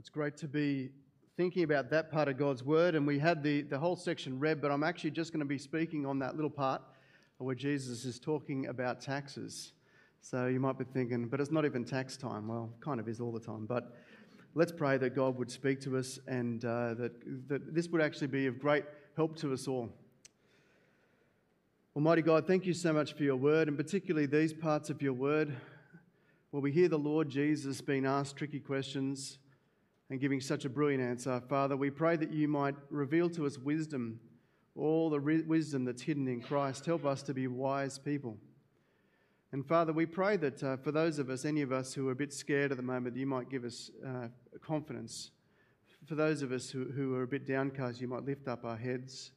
It's great to be thinking about that part of God's Word, and we had the, the whole section read, but I'm actually just going to be speaking on that little part where Jesus is talking about taxes. So you might be thinking, but it's not even tax time. Well, kind of is all the time. But let's pray that God would speak to us and uh, that, that this would actually be of great help to us all. Almighty God, thank you so much for your word, and particularly these parts of your word where we hear the Lord Jesus being asked tricky questions and giving such a brilliant answer. Father, we pray that you might reveal to us wisdom, all the re- wisdom that's hidden in Christ. Help us to be wise people. And Father, we pray that uh, for those of us, any of us who are a bit scared at the moment, you might give us uh, confidence. For those of us who, who are a bit downcast, you might lift up our heads.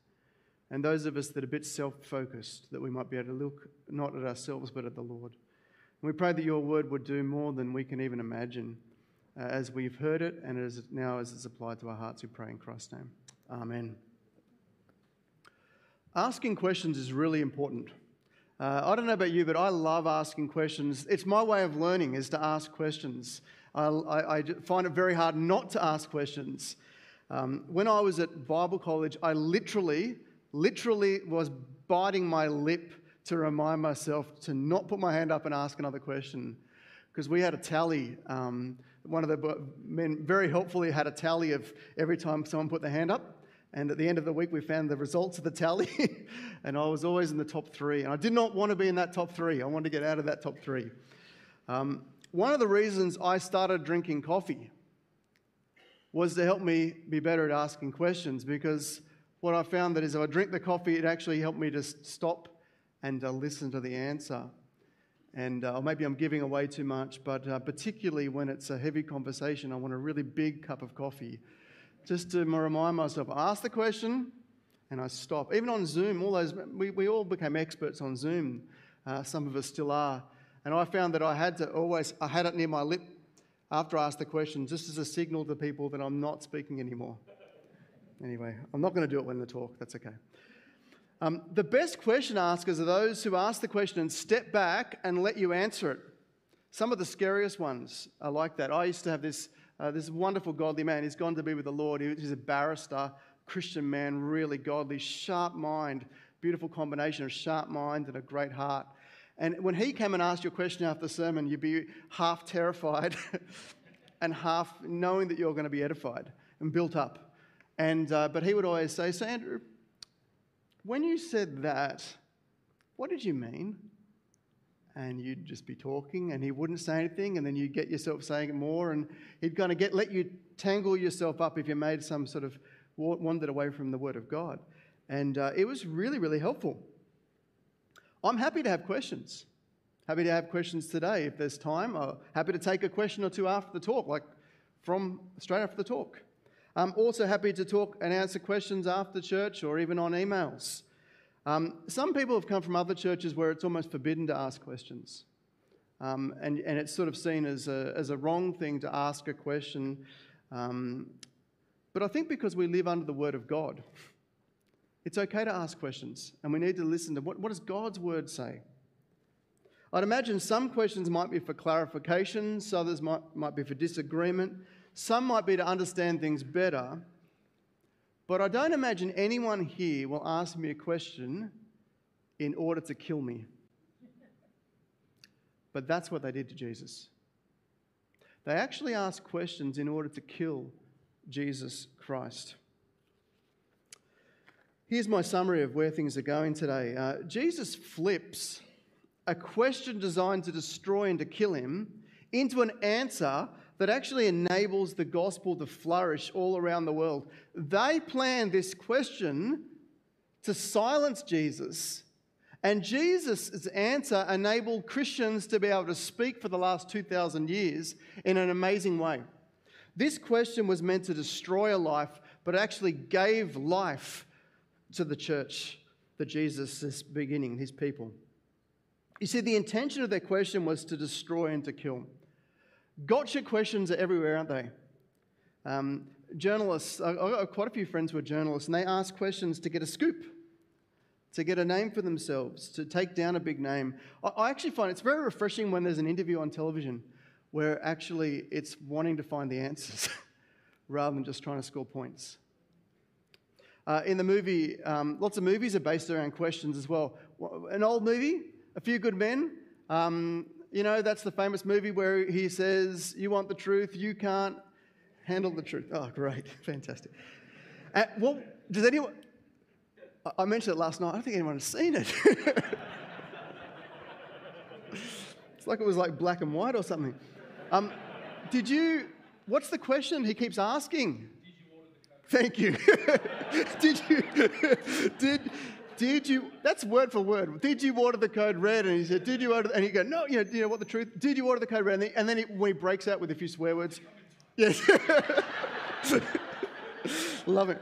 And those of us that are a bit self focused, that we might be able to look not at ourselves but at the Lord. And we pray that your word would do more than we can even imagine uh, as we've heard it and as now as it's applied to our hearts. We pray in Christ's name. Amen. Asking questions is really important. Uh, I don't know about you, but I love asking questions. It's my way of learning is to ask questions. I, I, I find it very hard not to ask questions. Um, when I was at Bible college, I literally literally was biting my lip to remind myself to not put my hand up and ask another question. Because we had a tally. Um, one of the men very helpfully had a tally of every time someone put their hand up. And at the end of the week, we found the results of the tally. and I was always in the top three. And I did not want to be in that top three. I wanted to get out of that top three. Um, one of the reasons I started drinking coffee was to help me be better at asking questions because what I found that is if I drink the coffee, it actually helped me to stop and uh, listen to the answer. And uh, maybe I'm giving away too much, but uh, particularly when it's a heavy conversation, I want a really big cup of coffee. Just to remind myself, I ask the question and I stop. Even on Zoom, all those, we, we all became experts on Zoom. Uh, some of us still are. And I found that I had to always, I had it near my lip after I asked the question, just as a signal to people that I'm not speaking anymore. Anyway, I'm not going to do it when the talk, that's okay. Um, the best question askers are those who ask the question and step back and let you answer it. Some of the scariest ones are like that. I used to have this, uh, this wonderful godly man. He's gone to be with the Lord. He's a barrister, Christian man, really godly, sharp mind, beautiful combination of sharp mind and a great heart. And when he came and asked you a question after the sermon, you'd be half terrified and half knowing that you're going to be edified and built up. And, uh, but he would always say, So, Andrew, when you said that, what did you mean? And you'd just be talking, and he wouldn't say anything, and then you'd get yourself saying it more, and he'd kind of get let you tangle yourself up if you made some sort of wandered away from the Word of God. And uh, it was really, really helpful. I'm happy to have questions. Happy to have questions today if there's time. Or happy to take a question or two after the talk, like from straight after the talk. I'm also happy to talk and answer questions after church or even on emails. Um, some people have come from other churches where it's almost forbidden to ask questions. Um, and, and it's sort of seen as a, as a wrong thing to ask a question. Um, but I think because we live under the Word of God, it's okay to ask questions and we need to listen to what, what does God's Word say? I'd imagine some questions might be for clarifications, others might, might be for disagreement, some might be to understand things better, but I don't imagine anyone here will ask me a question in order to kill me. But that's what they did to Jesus. They actually asked questions in order to kill Jesus Christ. Here's my summary of where things are going today. Uh, Jesus flips a question designed to destroy and to kill him into an answer that actually enables the gospel to flourish all around the world. They planned this question to silence Jesus, and Jesus' answer enabled Christians to be able to speak for the last 2,000 years in an amazing way. This question was meant to destroy a life, but actually gave life to the church that Jesus is beginning, his people. You see, the intention of their question was to destroy and to kill. Gotcha questions are everywhere, aren't they? Um, journalists, I've got quite a few friends who are journalists, and they ask questions to get a scoop, to get a name for themselves, to take down a big name. I actually find it's very refreshing when there's an interview on television where actually it's wanting to find the answers. rather than just trying to score points. Uh, in the movie, um, lots of movies are based around questions as well. An old movie, A Few Good Men. Um, you know, that's the famous movie where he says, You want the truth, you can't handle the truth. Oh, great, fantastic. Uh, well, does anyone. I mentioned it last night. I don't think anyone has seen it. it's like it was like black and white or something. Um, did you. What's the question he keeps asking? Thank you. did you did did you that's word for word. Did you order the code red? And he said, Did you order and he go, No, you know, you know what the truth? Did you order the code red? And, and then he, when he breaks out with a few swear words. Yes. Love it.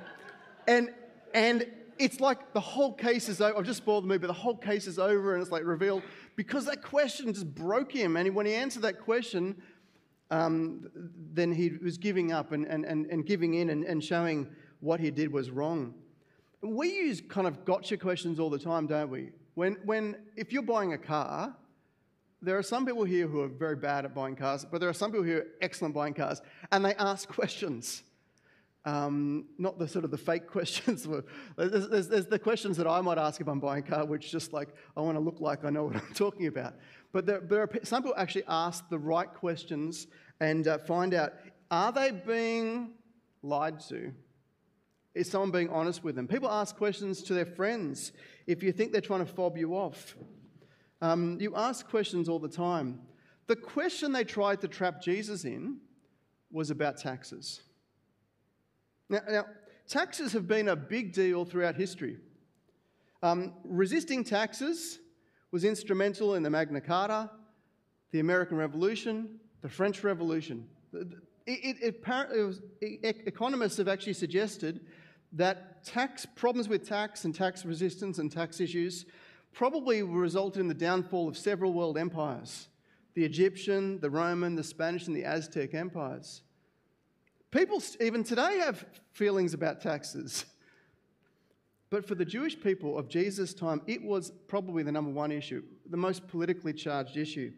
And and it's like the whole case is over. I've just spoiled the movie, but the whole case is over and it's like revealed because that question just broke him. And when he answered that question, um, then he was giving up and, and, and, and giving in and, and showing what he did was wrong. We use kind of gotcha questions all the time, don't we? When, when, if you're buying a car, there are some people here who are very bad at buying cars, but there are some people who are excellent buying cars, and they ask questions. Um, not the sort of the fake questions. there's, there's, there's, the questions that I might ask if I'm buying a car, which just like I want to look like I know what I'm talking about. But there, there are, some people actually ask the right questions and uh, find out are they being lied to? Is someone being honest with them? People ask questions to their friends if you think they're trying to fob you off. Um, you ask questions all the time. The question they tried to trap Jesus in was about taxes. Now, now taxes have been a big deal throughout history. Um, resisting taxes was instrumental in the Magna Carta, the American Revolution, the French Revolution. It, it, it, economists have actually suggested that tax problems with tax and tax resistance and tax issues probably resulted in the downfall of several world empires the Egyptian, the Roman, the Spanish, and the Aztec empires. People even today have feelings about taxes. But for the Jewish people of Jesus' time, it was probably the number one issue, the most politically charged issue.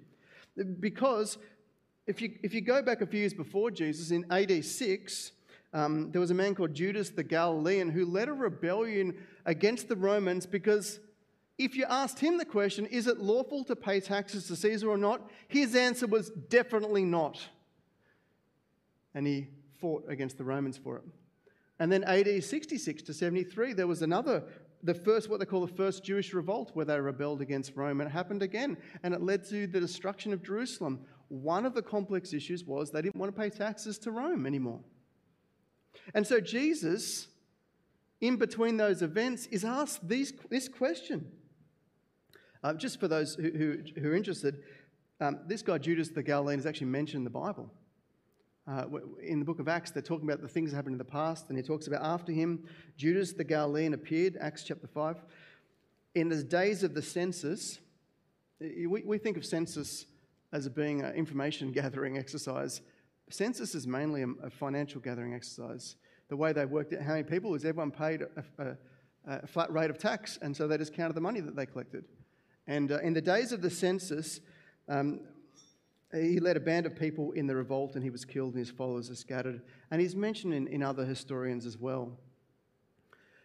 Because if you, if you go back a few years before Jesus, in AD 6, um, there was a man called Judas the Galilean who led a rebellion against the Romans because if you asked him the question, is it lawful to pay taxes to Caesar or not? His answer was definitely not. And he fought against the Romans for it. And then AD 66 to 73, there was another, the first, what they call the first Jewish revolt, where they rebelled against Rome. And it happened again, and it led to the destruction of Jerusalem. One of the complex issues was they didn't want to pay taxes to Rome anymore. And so Jesus, in between those events, is asked these, this question. Uh, just for those who, who, who are interested, um, this guy, Judas the Galilean, is actually mentioned in the Bible. Uh, in the book of Acts, they're talking about the things that happened in the past, and he talks about after him, Judas the Galilean appeared, Acts chapter 5. In the days of the census, we, we think of census as being an information gathering exercise. Census is mainly a, financial gathering exercise. The way they worked out how many people was everyone paid a, a, a, flat rate of tax, and so they just counted the money that they collected. And uh, in the days of the census, um, he led a band of people in the revolt and he was killed and his followers are scattered. And he's mentioned in, in other historians as well.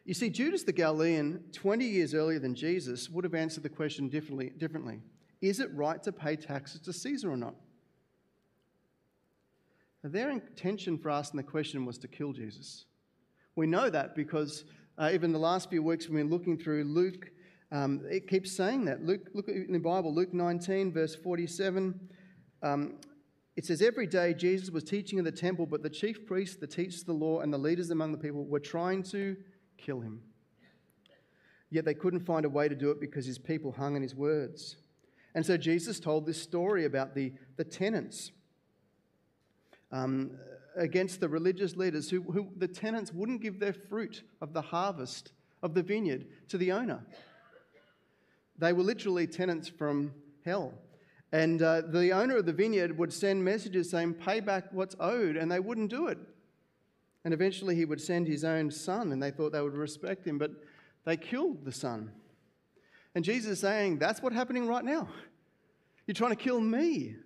You see, Judas the Galilean, 20 years earlier than Jesus, would have answered the question differently. differently. Is it right to pay taxes to Caesar or not? Their intention for asking the question was to kill Jesus. We know that because uh, even the last few weeks we've been looking through Luke, um, it keeps saying that. Luke, look in the Bible, Luke 19, verse 47. Um, it says, Every day Jesus was teaching in the temple, but the chief priests, the teachers of the law, and the leaders among the people were trying to kill him. Yet they couldn't find a way to do it because his people hung on his words. And so Jesus told this story about the, the tenants um, against the religious leaders who, who the tenants wouldn't give their fruit of the harvest of the vineyard to the owner. They were literally tenants from hell. And uh, the owner of the vineyard would send messages saying, Pay back what's owed, and they wouldn't do it. And eventually he would send his own son, and they thought they would respect him, but they killed the son. And Jesus is saying, That's what's happening right now. You're trying to kill me.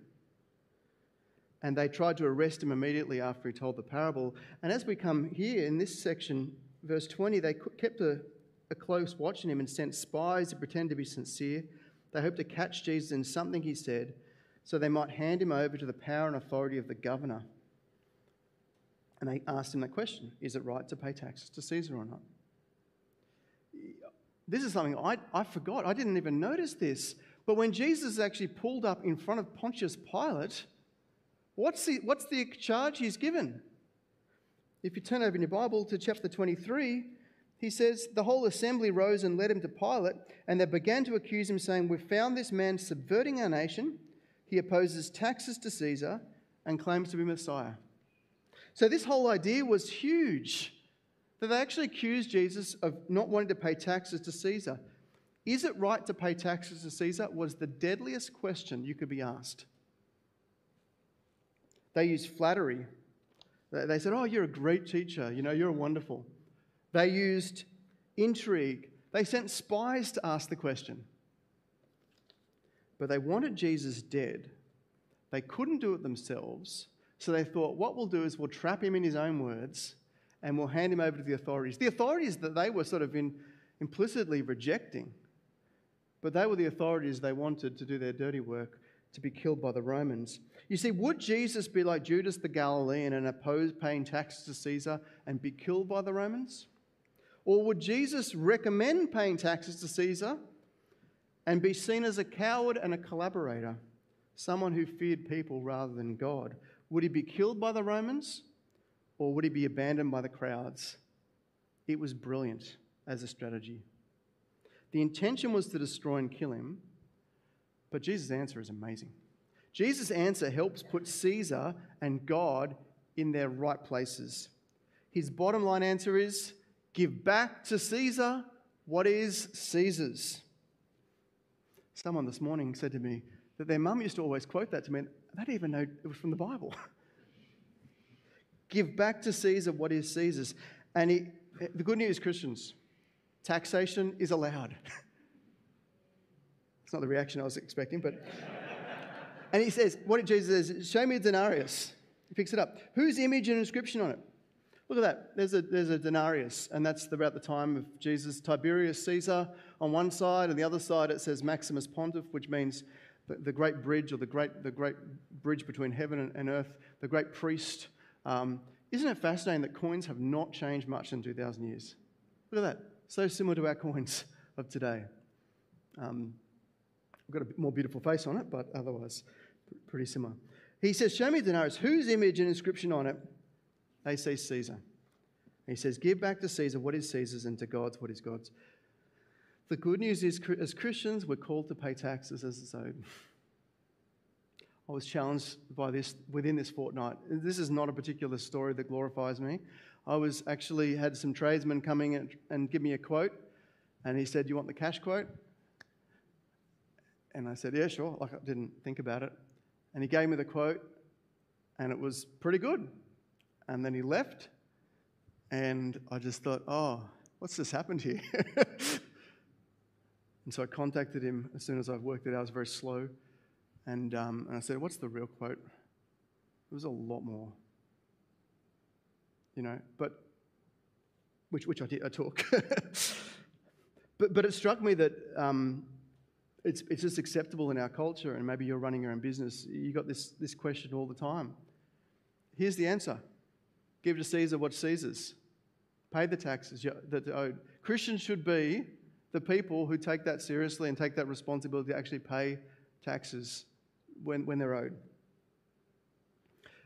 And they tried to arrest him immediately after he told the parable. And as we come here in this section, verse 20, they kept a, a close watch on him and sent spies to pretend to be sincere. They hoped to catch Jesus in something he said so they might hand him over to the power and authority of the governor. And they asked him that question Is it right to pay taxes to Caesar or not? This is something I, I forgot. I didn't even notice this. But when Jesus actually pulled up in front of Pontius Pilate, what's the, what's the charge he's given? If you turn over in your Bible to chapter 23, he says, The whole assembly rose and led him to Pilate, and they began to accuse him, saying, We've found this man subverting our nation. He opposes taxes to Caesar and claims to be Messiah. So, this whole idea was huge that they actually accused Jesus of not wanting to pay taxes to Caesar. Is it right to pay taxes to Caesar? was the deadliest question you could be asked. They used flattery. They said, Oh, you're a great teacher. You know, you're wonderful. They used intrigue. They sent spies to ask the question. But they wanted Jesus dead. They couldn't do it themselves. So they thought, what we'll do is we'll trap him in his own words and we'll hand him over to the authorities. The authorities that they were sort of in, implicitly rejecting. But they were the authorities they wanted to do their dirty work, to be killed by the Romans. You see, would Jesus be like Judas the Galilean and oppose paying taxes to Caesar and be killed by the Romans? Or would Jesus recommend paying taxes to Caesar and be seen as a coward and a collaborator, someone who feared people rather than God? Would he be killed by the Romans or would he be abandoned by the crowds? It was brilliant as a strategy. The intention was to destroy and kill him, but Jesus' answer is amazing. Jesus' answer helps put Caesar and God in their right places. His bottom line answer is give back to Caesar what is Caesar's. Someone this morning said to me that their mum used to always quote that to me, they didn't even know it was from the Bible. give back to Caesar what is Caesar's. And he, the good news, Christians, Taxation is allowed. it's not the reaction I was expecting, but. And he says, What did Jesus says? Show me a denarius. He picks it up. Whose image and inscription on it? Look at that. There's a, there's a denarius, and that's about the time of Jesus. Tiberius Caesar on one side, and the other side it says Maximus Pontiff, which means the, the great bridge or the great, the great bridge between heaven and, and earth, the great priest. Um, isn't it fascinating that coins have not changed much in 2,000 years? Look at that. So similar to our coins of today. Um, I've got a more beautiful face on it, but otherwise pretty similar. He says, Show me the denarius. Whose image and inscription on it? They say Caesar. He says, Give back to Caesar what is Caesar's and to God's what is God's. The good news is, as Christians, we're called to pay taxes as it's owed. I was challenged by this within this fortnight. This is not a particular story that glorifies me. I was actually had some tradesmen coming and, and give me a quote, and he said, "You want the cash quote?" And I said, "Yeah, sure." Like I didn't think about it, and he gave me the quote, and it was pretty good. And then he left, and I just thought, "Oh, what's this happened here?" and so I contacted him as soon as I worked it out. I was very slow, and um, and I said, "What's the real quote?" It was a lot more you know, but which, which I did, I took. but, but it struck me that um, it's, it's just acceptable in our culture, and maybe you're running your own business. You got this, this question all the time. Here's the answer give to Caesar what's Caesar's, pay the taxes that are owed. Oh, Christians should be the people who take that seriously and take that responsibility to actually pay taxes when, when they're owed.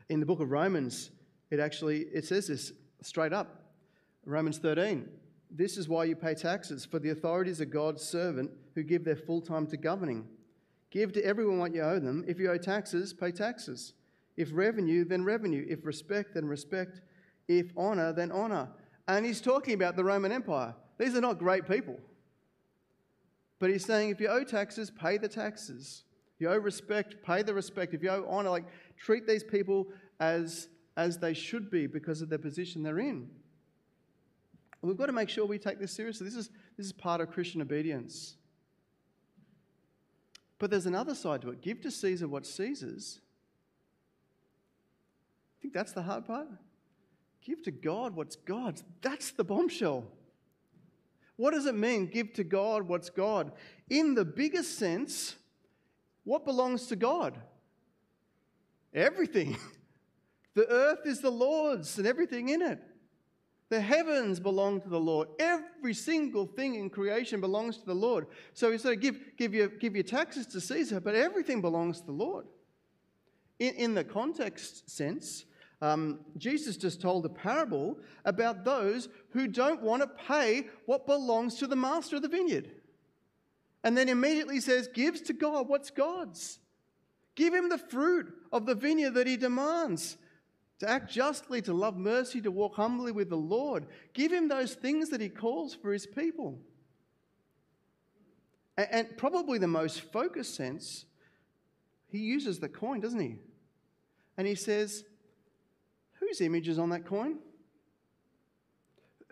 In the book of Romans, it actually it says this straight up. Romans 13. This is why you pay taxes, for the authorities are God's servant who give their full time to governing. Give to everyone what you owe them. If you owe taxes, pay taxes. If revenue, then revenue. If respect, then respect. If honor, then honor. And he's talking about the Roman Empire. These are not great people. But he's saying if you owe taxes, pay the taxes. If you owe respect, pay the respect. If you owe honor, like treat these people as as they should be because of the position they're in. And we've got to make sure we take this seriously. This is, this is part of Christian obedience. But there's another side to it. Give to Caesar what Caesar's, I think that's the hard part? Give to God what's God's. That's the bombshell. What does it mean, give to God what's God? In the biggest sense, what belongs to God? Everything. The earth is the Lord's and everything in it. The heavens belong to the Lord. Every single thing in creation belongs to the Lord. So he said, give, give, your, give your taxes to Caesar, but everything belongs to the Lord. In, in the context sense, um, Jesus just told a parable about those who don't want to pay what belongs to the master of the vineyard. And then immediately says, gives to God what's God's. Give him the fruit of the vineyard that he demands to act justly, to love mercy, to walk humbly with the Lord. Give him those things that he calls for his people. And, and probably the most focused sense, he uses the coin, doesn't he? And he says, Whose image is on that coin?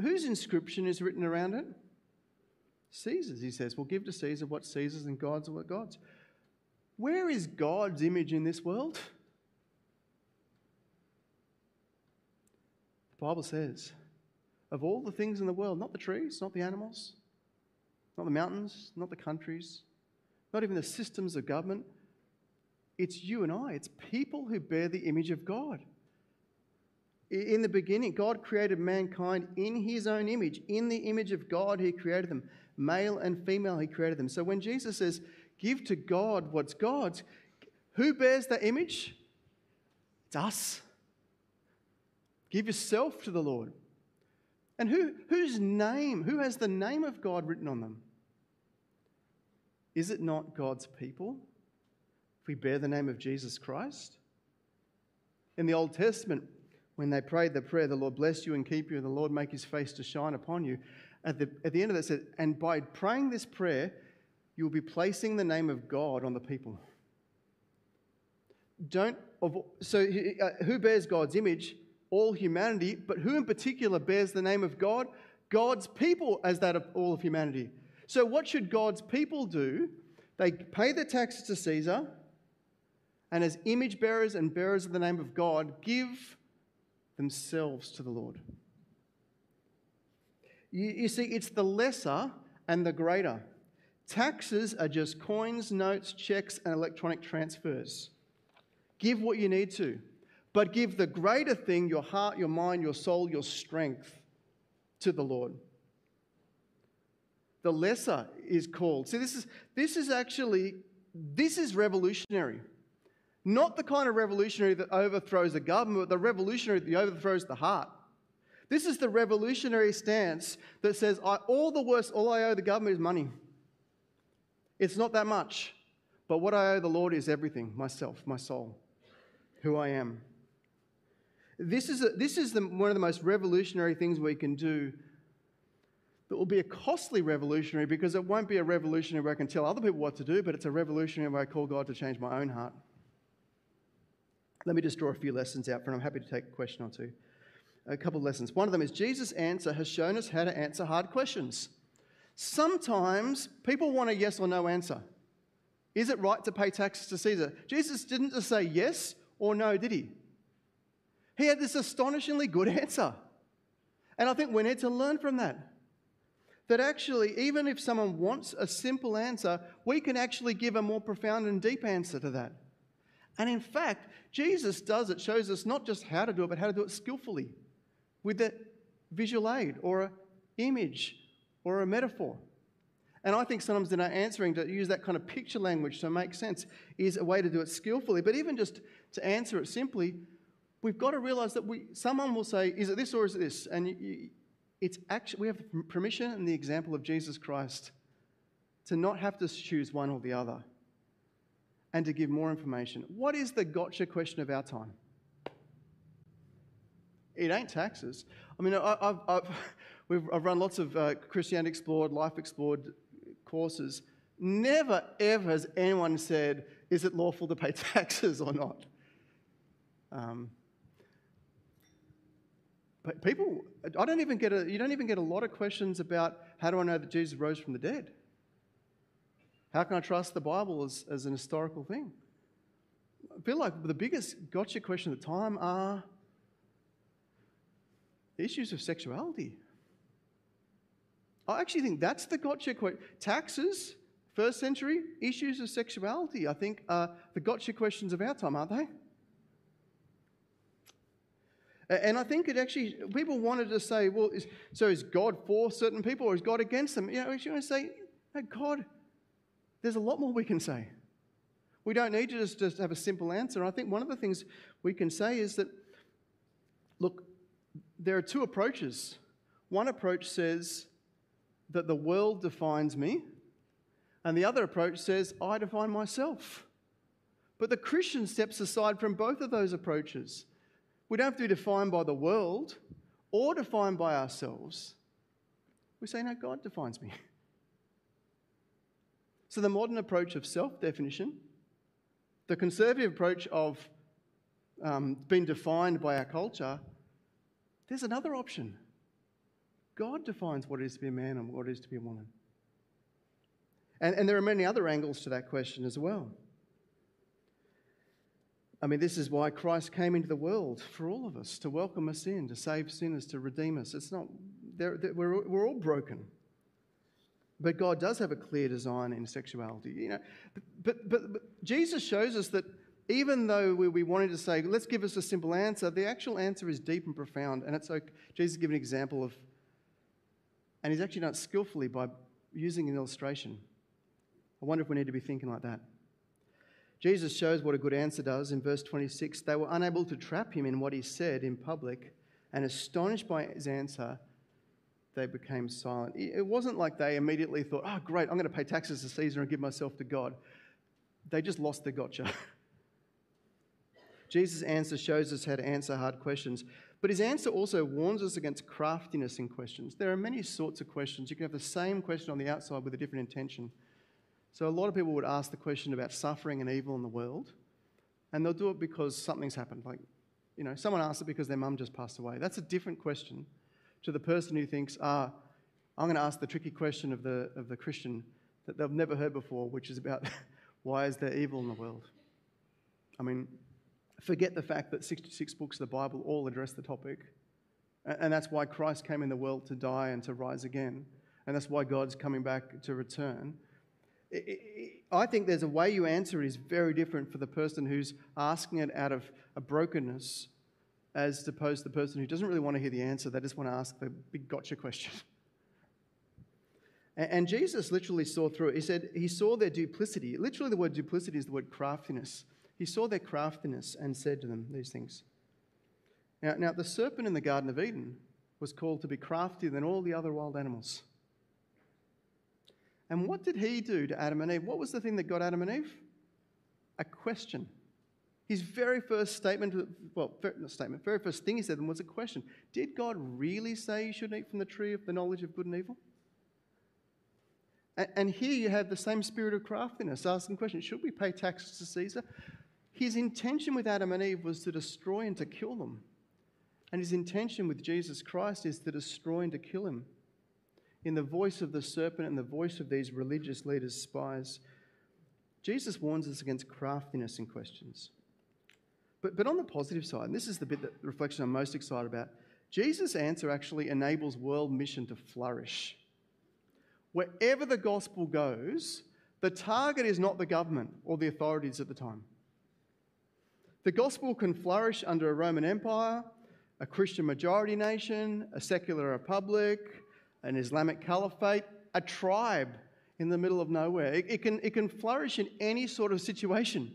Whose inscription is written around it? Caesar's, he says. Well, give to Caesar what Caesar's and God's what God's. Where is God's image in this world? The Bible says, of all the things in the world, not the trees, not the animals, not the mountains, not the countries, not even the systems of government, it's you and I, it's people who bear the image of God. In the beginning, God created mankind in his own image. In the image of God, he created them. Male and female, he created them. So when Jesus says, Give to God what's God's, who bears that image? It's us. Give yourself to the Lord. And who, whose name, who has the name of God written on them? Is it not God's people? If we bear the name of Jesus Christ? In the Old Testament, when they prayed the prayer, the Lord bless you and keep you, and the Lord make his face to shine upon you, at the, at the end of that said, and by praying this prayer, you will be placing the name of God on the people. Don't, so uh, who bears God's image? All humanity, but who in particular bears the name of God? God's people as that of all of humanity. So, what should God's people do? They pay their taxes to Caesar, and as image bearers and bearers of the name of God, give themselves to the Lord. You, you see, it's the lesser and the greater. Taxes are just coins, notes, checks, and electronic transfers. Give what you need to but give the greater thing, your heart, your mind, your soul, your strength, to the Lord. The lesser is called. See, this is, this is actually, this is revolutionary. Not the kind of revolutionary that overthrows the government, but the revolutionary that overthrows the heart. This is the revolutionary stance that says, all the worst, all I owe the government is money. It's not that much, but what I owe the Lord is everything myself, my soul, who I am. This is, a, this is the, one of the most revolutionary things we can do that will be a costly revolutionary because it won't be a revolutionary where I can tell other people what to do, but it's a revolutionary where I call God to change my own heart. Let me just draw a few lessons out from I'm happy to take a question or two. A couple of lessons. One of them is Jesus' answer has shown us how to answer hard questions. Sometimes people want a yes or no answer. Is it right to pay taxes to Caesar? Jesus didn't just say yes or no, did he? He had this astonishingly good answer. And I think we need to learn from that. That actually, even if someone wants a simple answer, we can actually give a more profound and deep answer to that. And in fact, Jesus does it, shows us not just how to do it, but how to do it skillfully with a visual aid or an image or a metaphor. And I think sometimes in our answering, to use that kind of picture language to make sense is a way to do it skillfully. But even just to answer it simply, we've got to realize that we, someone will say, Is it this or is it this? And you, you, it's actually, we have the permission and the example of Jesus Christ to not have to choose one or the other and to give more information. What is the gotcha question of our time? It ain't taxes. I mean, I, have I've, I've run lots of uh, Christianity Explored, Life Explored courses. Never, ever has anyone said, Is it lawful to pay taxes or not? Um, people, I don't even get a, you don't even get a lot of questions about how do I know that Jesus rose from the dead? How can I trust the Bible as, as an historical thing? I feel like the biggest gotcha question at the time are issues of sexuality. I actually think that's the gotcha question. Taxes, first century, issues of sexuality, I think, are the gotcha questions of our time, aren't they? And I think it actually, people wanted to say, well, is, so is God for certain people or is God against them? You know, actually, want to say, no, God, there's a lot more we can say. We don't need to just, just have a simple answer. I think one of the things we can say is that, look, there are two approaches. One approach says that the world defines me, and the other approach says I define myself. But the Christian steps aside from both of those approaches. We don't have to be defined by the world or defined by ourselves. We say, no, God defines me. So the modern approach of self definition, the conservative approach of um, being defined by our culture, there's another option. God defines what it is to be a man and what it is to be a woman. And, and there are many other angles to that question as well. I mean, this is why Christ came into the world for all of us to welcome us in, to save sinners, to redeem us. It's not, they're, they're, we're, we're all broken. But God does have a clear design in sexuality. You know, but, but, but Jesus shows us that even though we, we wanted to say, let's give us a simple answer, the actual answer is deep and profound. And it's okay. Jesus gives an example of, and he's actually done it skillfully by using an illustration. I wonder if we need to be thinking like that. Jesus shows what a good answer does in verse 26. They were unable to trap him in what he said in public, and astonished by his answer, they became silent. It wasn't like they immediately thought, oh, great, I'm going to pay taxes to Caesar and give myself to God. They just lost their gotcha. Jesus' answer shows us how to answer hard questions, but his answer also warns us against craftiness in questions. There are many sorts of questions. You can have the same question on the outside with a different intention. So, a lot of people would ask the question about suffering and evil in the world, and they'll do it because something's happened. Like, you know, someone asks it because their mum just passed away. That's a different question to the person who thinks, ah, I'm going to ask the tricky question of the, of the Christian that they've never heard before, which is about why is there evil in the world? I mean, forget the fact that 66 books of the Bible all address the topic. And that's why Christ came in the world to die and to rise again. And that's why God's coming back to return. I think there's a way you answer it is very different for the person who's asking it out of a brokenness as opposed to the person who doesn't really want to hear the answer, they just want to ask the big gotcha question. And Jesus literally saw through it. He said he saw their duplicity. Literally, the word duplicity is the word craftiness. He saw their craftiness and said to them these things. Now, now, the serpent in the Garden of Eden was called to be craftier than all the other wild animals. And what did he do to Adam and Eve? What was the thing that got Adam and Eve? A question. His very first statement, well, not statement, very first thing he said them was a question Did God really say you shouldn't eat from the tree of the knowledge of good and evil? And here you have the same spirit of craftiness, asking questions Should we pay taxes to Caesar? His intention with Adam and Eve was to destroy and to kill them. And his intention with Jesus Christ is to destroy and to kill him. In the voice of the serpent and the voice of these religious leaders' spies, Jesus warns us against craftiness in questions. But, but on the positive side, and this is the bit that the reflection I'm most excited about, Jesus' answer actually enables world mission to flourish. Wherever the gospel goes, the target is not the government or the authorities at the time. The gospel can flourish under a Roman Empire, a Christian majority nation, a secular republic, an Islamic caliphate, a tribe in the middle of nowhere. It, it, can, it can flourish in any sort of situation.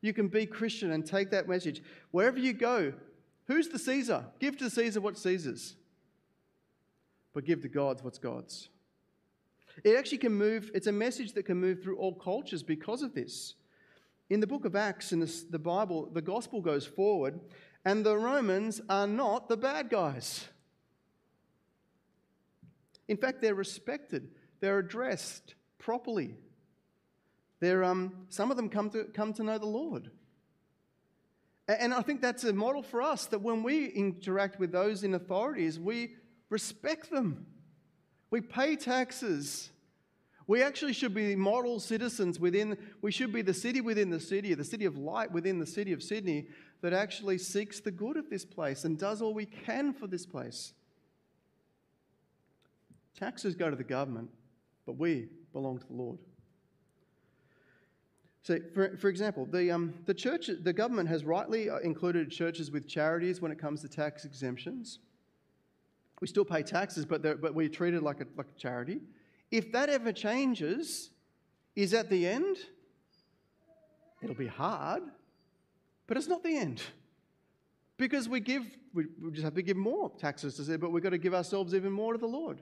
You can be Christian and take that message. Wherever you go, who's the Caesar? Give to Caesar what's Caesar's, but give to God's what's God's. It actually can move, it's a message that can move through all cultures because of this. In the book of Acts, in the, the Bible, the gospel goes forward, and the Romans are not the bad guys. In fact, they're respected, they're addressed properly. They're, um, some of them come to, come to know the Lord. And I think that's a model for us that when we interact with those in authorities, we respect them. We pay taxes. We actually should be model citizens within, we should be the city within the city, the city of light within the city of Sydney that actually seeks the good of this place and does all we can for this place. Taxes go to the government, but we belong to the Lord. So, for, for example, the, um, the, church, the government has rightly uh, included churches with charities when it comes to tax exemptions. We still pay taxes, but, but we're treated like a, like a charity. If that ever changes, is at the end? It'll be hard, but it's not the end. Because we give, we, we just have to give more taxes to say, but we've got to give ourselves even more to the Lord.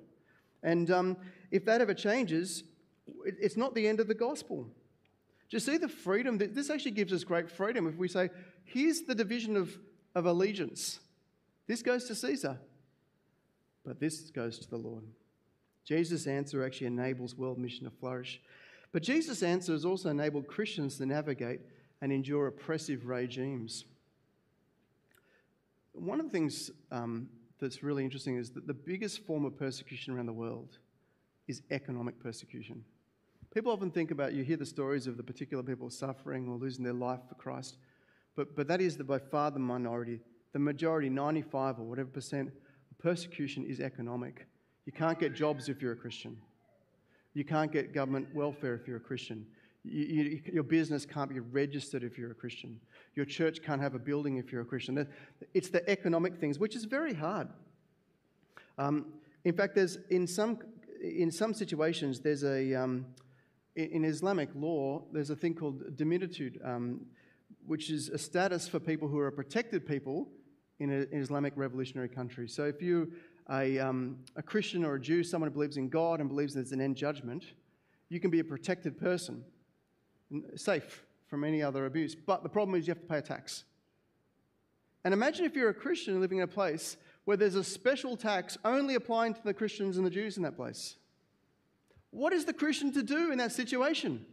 And um, if that ever changes, it's not the end of the gospel. Do you see the freedom? This actually gives us great freedom if we say, here's the division of, of allegiance. This goes to Caesar, but this goes to the Lord. Jesus' answer actually enables world mission to flourish. But Jesus' answer has also enabled Christians to navigate and endure oppressive regimes. One of the things um, that's really interesting is that the biggest form of persecution around the world is economic persecution. People often think about, you hear the stories of the particular people suffering or losing their life for Christ, but, but that is the, by far the minority. The majority, 95 or whatever percent, persecution is economic. You can't get jobs if you're a Christian. You can't get government welfare if you're a Christian. You, you, your business can't be registered if you're a Christian. Your church can't have a building if you're a Christian. It's the economic things, which is very hard. Um, in fact, there's in some in some situations there's a um, in Islamic law there's a thing called dhimmitude, um, which is a status for people who are protected people in an Islamic revolutionary country. So if you a, um, a Christian or a Jew, someone who believes in God and believes there's an end judgment, you can be a protected person, safe from any other abuse. But the problem is you have to pay a tax. And imagine if you're a Christian living in a place where there's a special tax only applying to the Christians and the Jews in that place. What is the Christian to do in that situation?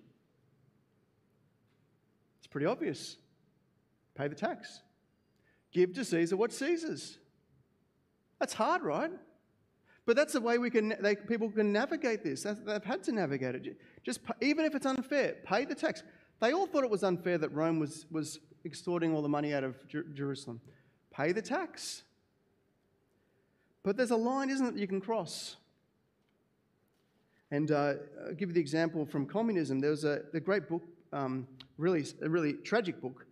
It's pretty obvious pay the tax, give to Caesar what Caesar's. That's hard, right? But that's the way we can, they, people can navigate this. They've had to navigate it. Just even if it's unfair, pay the tax. They all thought it was unfair that Rome was, was extorting all the money out of Jer- Jerusalem. Pay the tax. But there's a line, isn't it, that you can cross? And uh, I'll give you the example from communism. There was a, a great book, um, really, a really tragic book,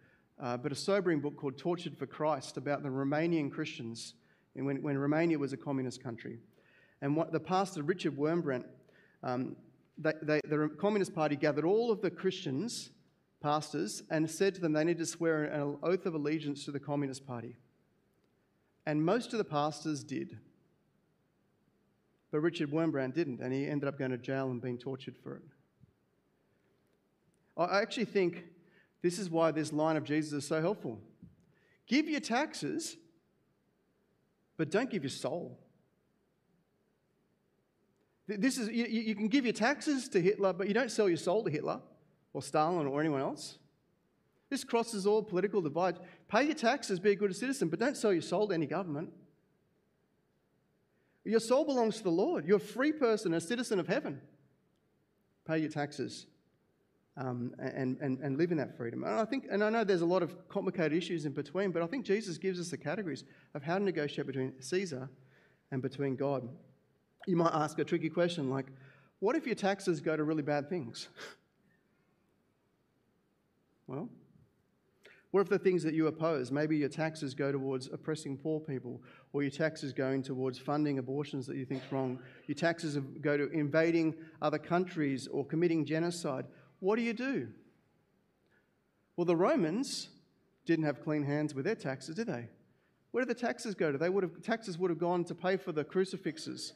uh, but a sobering book called Tortured for Christ about the Romanian Christians when, when Romania was a communist country. And what the pastor, Richard Wurmbrand, um, they, they, the Communist Party gathered all of the Christians, pastors, and said to them they need to swear an oath of allegiance to the Communist Party. And most of the pastors did. But Richard Wurmbrand didn't, and he ended up going to jail and being tortured for it. I actually think this is why this line of Jesus is so helpful. Give your taxes but don't give your soul. This is, you, you can give your taxes to Hitler, but you don't sell your soul to Hitler or Stalin or anyone else. This crosses all political divides. Pay your taxes, be a good citizen, but don't sell your soul to any government. Your soul belongs to the Lord. You're a free person, a citizen of heaven. Pay your taxes um, and, and, and live in that freedom. And I think, and I know there's a lot of complicated issues in between, but I think Jesus gives us the categories of how to negotiate between Caesar and between God. You might ask a tricky question like, what if your taxes go to really bad things? well, what if the things that you oppose, maybe your taxes go towards oppressing poor people, or your taxes going towards funding abortions that you think is wrong, your taxes go to invading other countries or committing genocide? what do you do? Well, the Romans didn't have clean hands with their taxes, did they? Where did the taxes go to? They would have, taxes would have gone to pay for the crucifixes,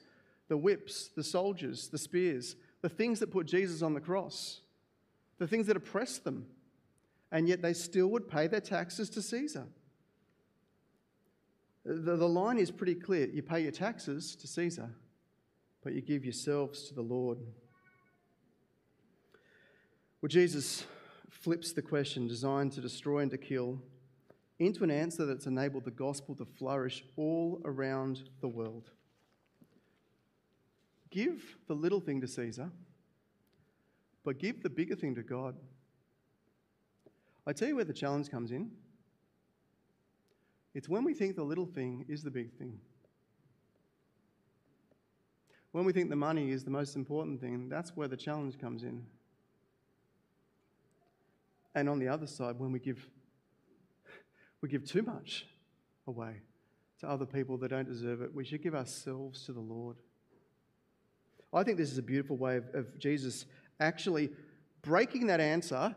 the whips, the soldiers, the spears, the things that put Jesus on the cross, the things that oppressed them. And yet they still would pay their taxes to Caesar. The, the line is pretty clear. You pay your taxes to Caesar, but you give yourselves to the Lord. Well, Jesus flips the question designed to destroy and to kill into an answer that's enabled the gospel to flourish all around the world. Give the little thing to Caesar, but give the bigger thing to God. I tell you where the challenge comes in. It's when we think the little thing is the big thing. When we think the money is the most important thing, that's where the challenge comes in. And on the other side, when we give, we give too much away to other people that don't deserve it, we should give ourselves to the Lord. I think this is a beautiful way of, of Jesus actually breaking that answer.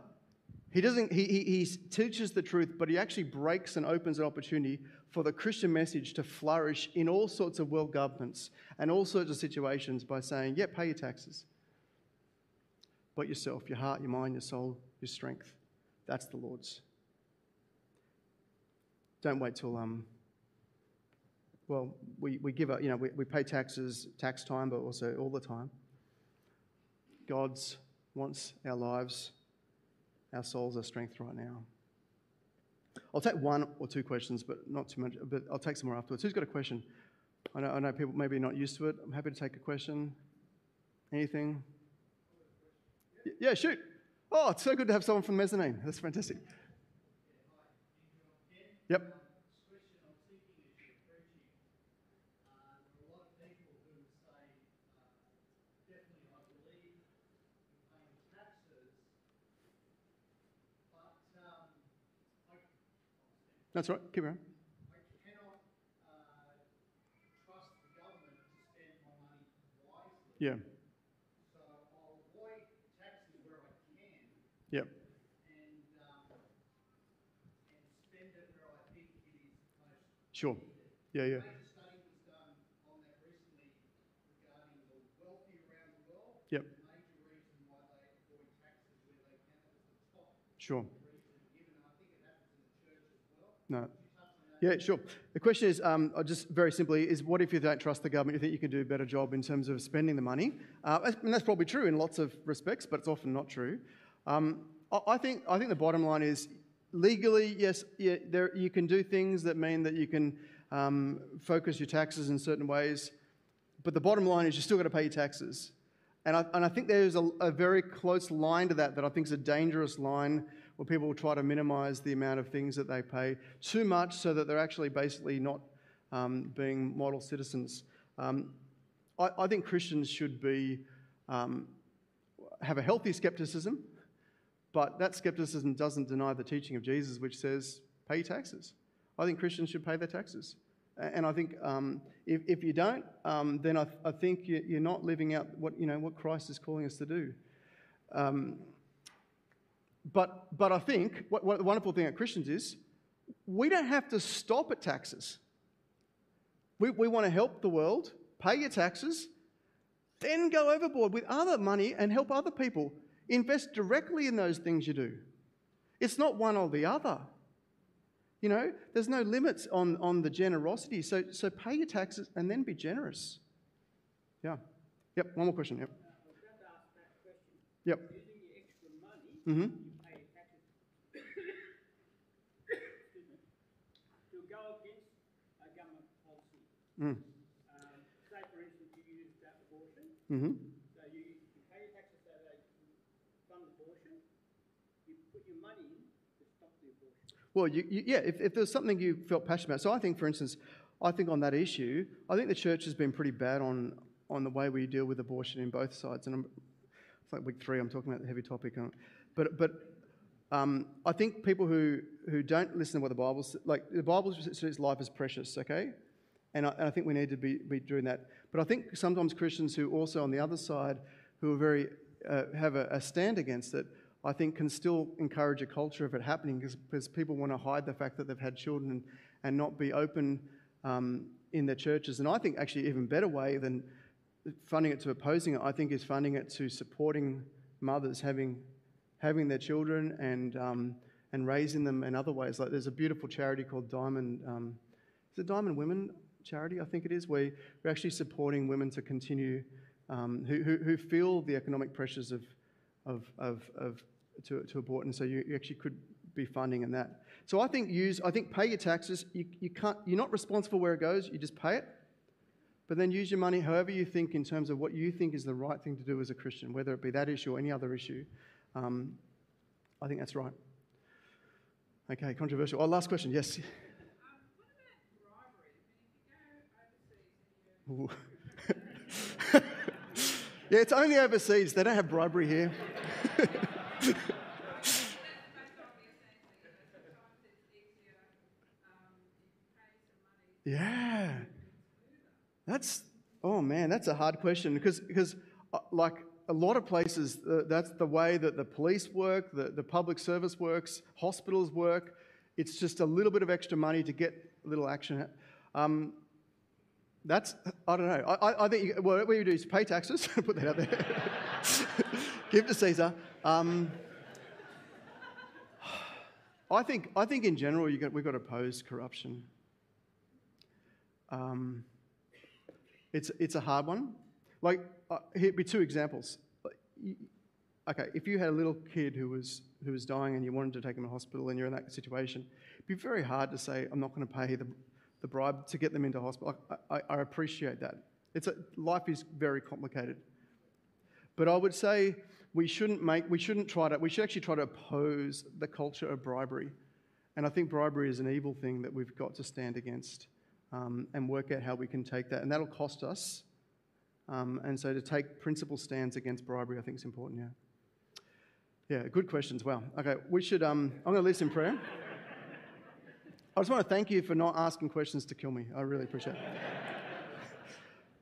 He doesn't, he, he, he teaches the truth, but he actually breaks and opens an opportunity for the Christian message to flourish in all sorts of world governments and all sorts of situations by saying, yeah, pay your taxes. But yourself, your heart, your mind, your soul, your strength. That's the Lord's. Don't wait till, um, well, we, we give, a, you know, we, we pay taxes, tax time, but also all the time. God's wants our lives, our souls, our strength right now. I'll take one or two questions, but not too much, but I'll take some more afterwards. Who's got a question? I know, I know people maybe not used to it. I'm happy to take a question. Anything? Yeah, shoot. Oh, it's so good to have someone from mezzanine. That's fantastic. Yep. That's right. Keep going. I cannot uh, trust the government to spend my money wisely. Yeah. So I'll avoid taxes where I can Yep. and, um, and spend it where I think it is most Sure. Yeah, yeah. A study was done on that recently regarding the wealthy around the world. Yep. The major reason why they avoid taxes where they can the top Sure. reason given. And I think it happens in the church as well. No. Yeah, sure. The question is, um, uh, just very simply, is what if you don't trust the government? You think you can do a better job in terms of spending the money? Uh, and that's probably true in lots of respects, but it's often not true. Um, I, I think I think the bottom line is legally, yes, yeah, there, you can do things that mean that you can um, focus your taxes in certain ways, but the bottom line is you're still going to pay your taxes. And I, and I think there's a, a very close line to that that I think is a dangerous line people will try to minimize the amount of things that they pay too much so that they're actually basically not um, being model citizens. Um, I, I think Christians should be, um, have a healthy skepticism, but that skepticism doesn't deny the teaching of Jesus, which says pay taxes. I think Christians should pay their taxes. And I think um, if, if you don't, um, then I, I think you- you're not living out what, you know, what Christ is calling us to do. Um, but, but I think what, what the wonderful thing about Christians is we don't have to stop at taxes. We, we want to help the world, pay your taxes, then go overboard with other money and help other people. Invest directly in those things you do. It's not one or the other. You know, there's no limits on, on the generosity. So, so pay your taxes and then be generous. Yeah. Yep. One more question. Yep. I was about to ask that question. Yep. Using your extra money, Mm-hmm. you pay your taxes. Excuse me. To go against a government policy. Mm. Um, say, for instance, you use that abortion. Mm-hmm. So you, you pay your taxes so they fund abortion. You put your money in to stop the abortion. Well, you, you, yeah, if, if there's something you felt passionate about. So I think, for instance, I think on that issue, I think the church has been pretty bad on, on the way we deal with abortion in both sides. And I'm, it's like week three, I'm talking about the heavy topic. But, but um, I think people who, who don't listen to what the Bible says, like the Bible says life is precious, okay? And I, and I think we need to be, be doing that. But I think sometimes Christians who also on the other side, who are very uh, have a, a stand against it, I think can still encourage a culture of it happening because people want to hide the fact that they've had children and, not be open um, in their churches. And I think actually even better way than funding it to opposing it, I think is funding it to supporting mothers having having their children and um, and raising them in other ways. Like there's a beautiful charity called Diamond. Um, is it Diamond Women charity? I think it is. Where we're actually supporting women to continue um, who, who who feel the economic pressures of of of, of to, to abort, and so you, you actually could be funding in that. So I think use I think pay your taxes. You, you can't you're not responsible where it goes. You just pay it. But then use your money however you think in terms of what you think is the right thing to do as a Christian, whether it be that issue or any other issue. Um, I think that's right. Okay, controversial. Oh, last question. Yes. Um, what Ooh. yeah, it's only overseas. They don't have bribery here. yeah. That's, oh man, that's a hard question because, because uh, like, a lot of places, uh, that's the way that the police work, the, the public service works, hospitals work. It's just a little bit of extra money to get a little action. Um, that's, I don't know. I, I think you, what you do is pay taxes, put that out there, give to Caesar. Um, I, think, I think in general got, we've got to oppose corruption. Um, it's, it's a hard one. Like, uh, here'd be two examples. Okay, if you had a little kid who was, who was dying and you wanted to take him to hospital and you're in that situation, it'd be very hard to say, I'm not going to pay the, the bribe to get them into hospital. I, I, I appreciate that. It's a, life is very complicated. But I would say we shouldn't make, we shouldn't try to, we should actually try to oppose the culture of bribery. And I think bribery is an evil thing that we've got to stand against um, and work out how we can take that. And that'll cost us um, and so to take principle stands against bribery, I think is important, yeah. Yeah, good questions. Wow. Okay, we should, um, I'm going to lead in prayer. I just want to thank you for not asking questions to kill me. I really appreciate it.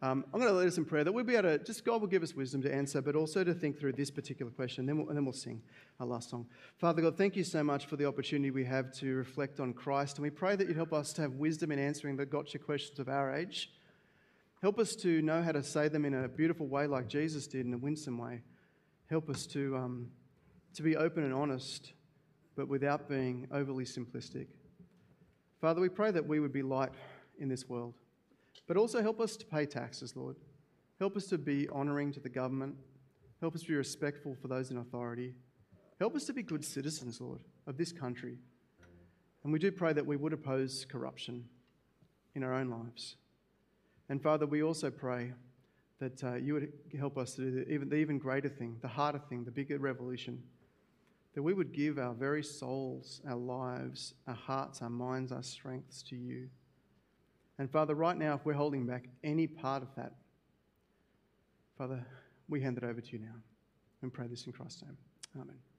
Um, I'm going to lead us in prayer that we'll be able to, just God will give us wisdom to answer, but also to think through this particular question, then we'll, and then we'll sing our last song. Father God, thank you so much for the opportunity we have to reflect on Christ, and we pray that you'd help us to have wisdom in answering the gotcha questions of our age. Help us to know how to say them in a beautiful way, like Jesus did, in a winsome way. Help us to, um, to be open and honest, but without being overly simplistic. Father, we pray that we would be light in this world, but also help us to pay taxes, Lord. Help us to be honouring to the government. Help us to be respectful for those in authority. Help us to be good citizens, Lord, of this country. And we do pray that we would oppose corruption in our own lives. And Father, we also pray that uh, you would help us to do the even, the even greater thing, the harder thing, the bigger revolution. That we would give our very souls, our lives, our hearts, our minds, our strengths to you. And Father, right now, if we're holding back any part of that, Father, we hand it over to you now and pray this in Christ's name. Amen.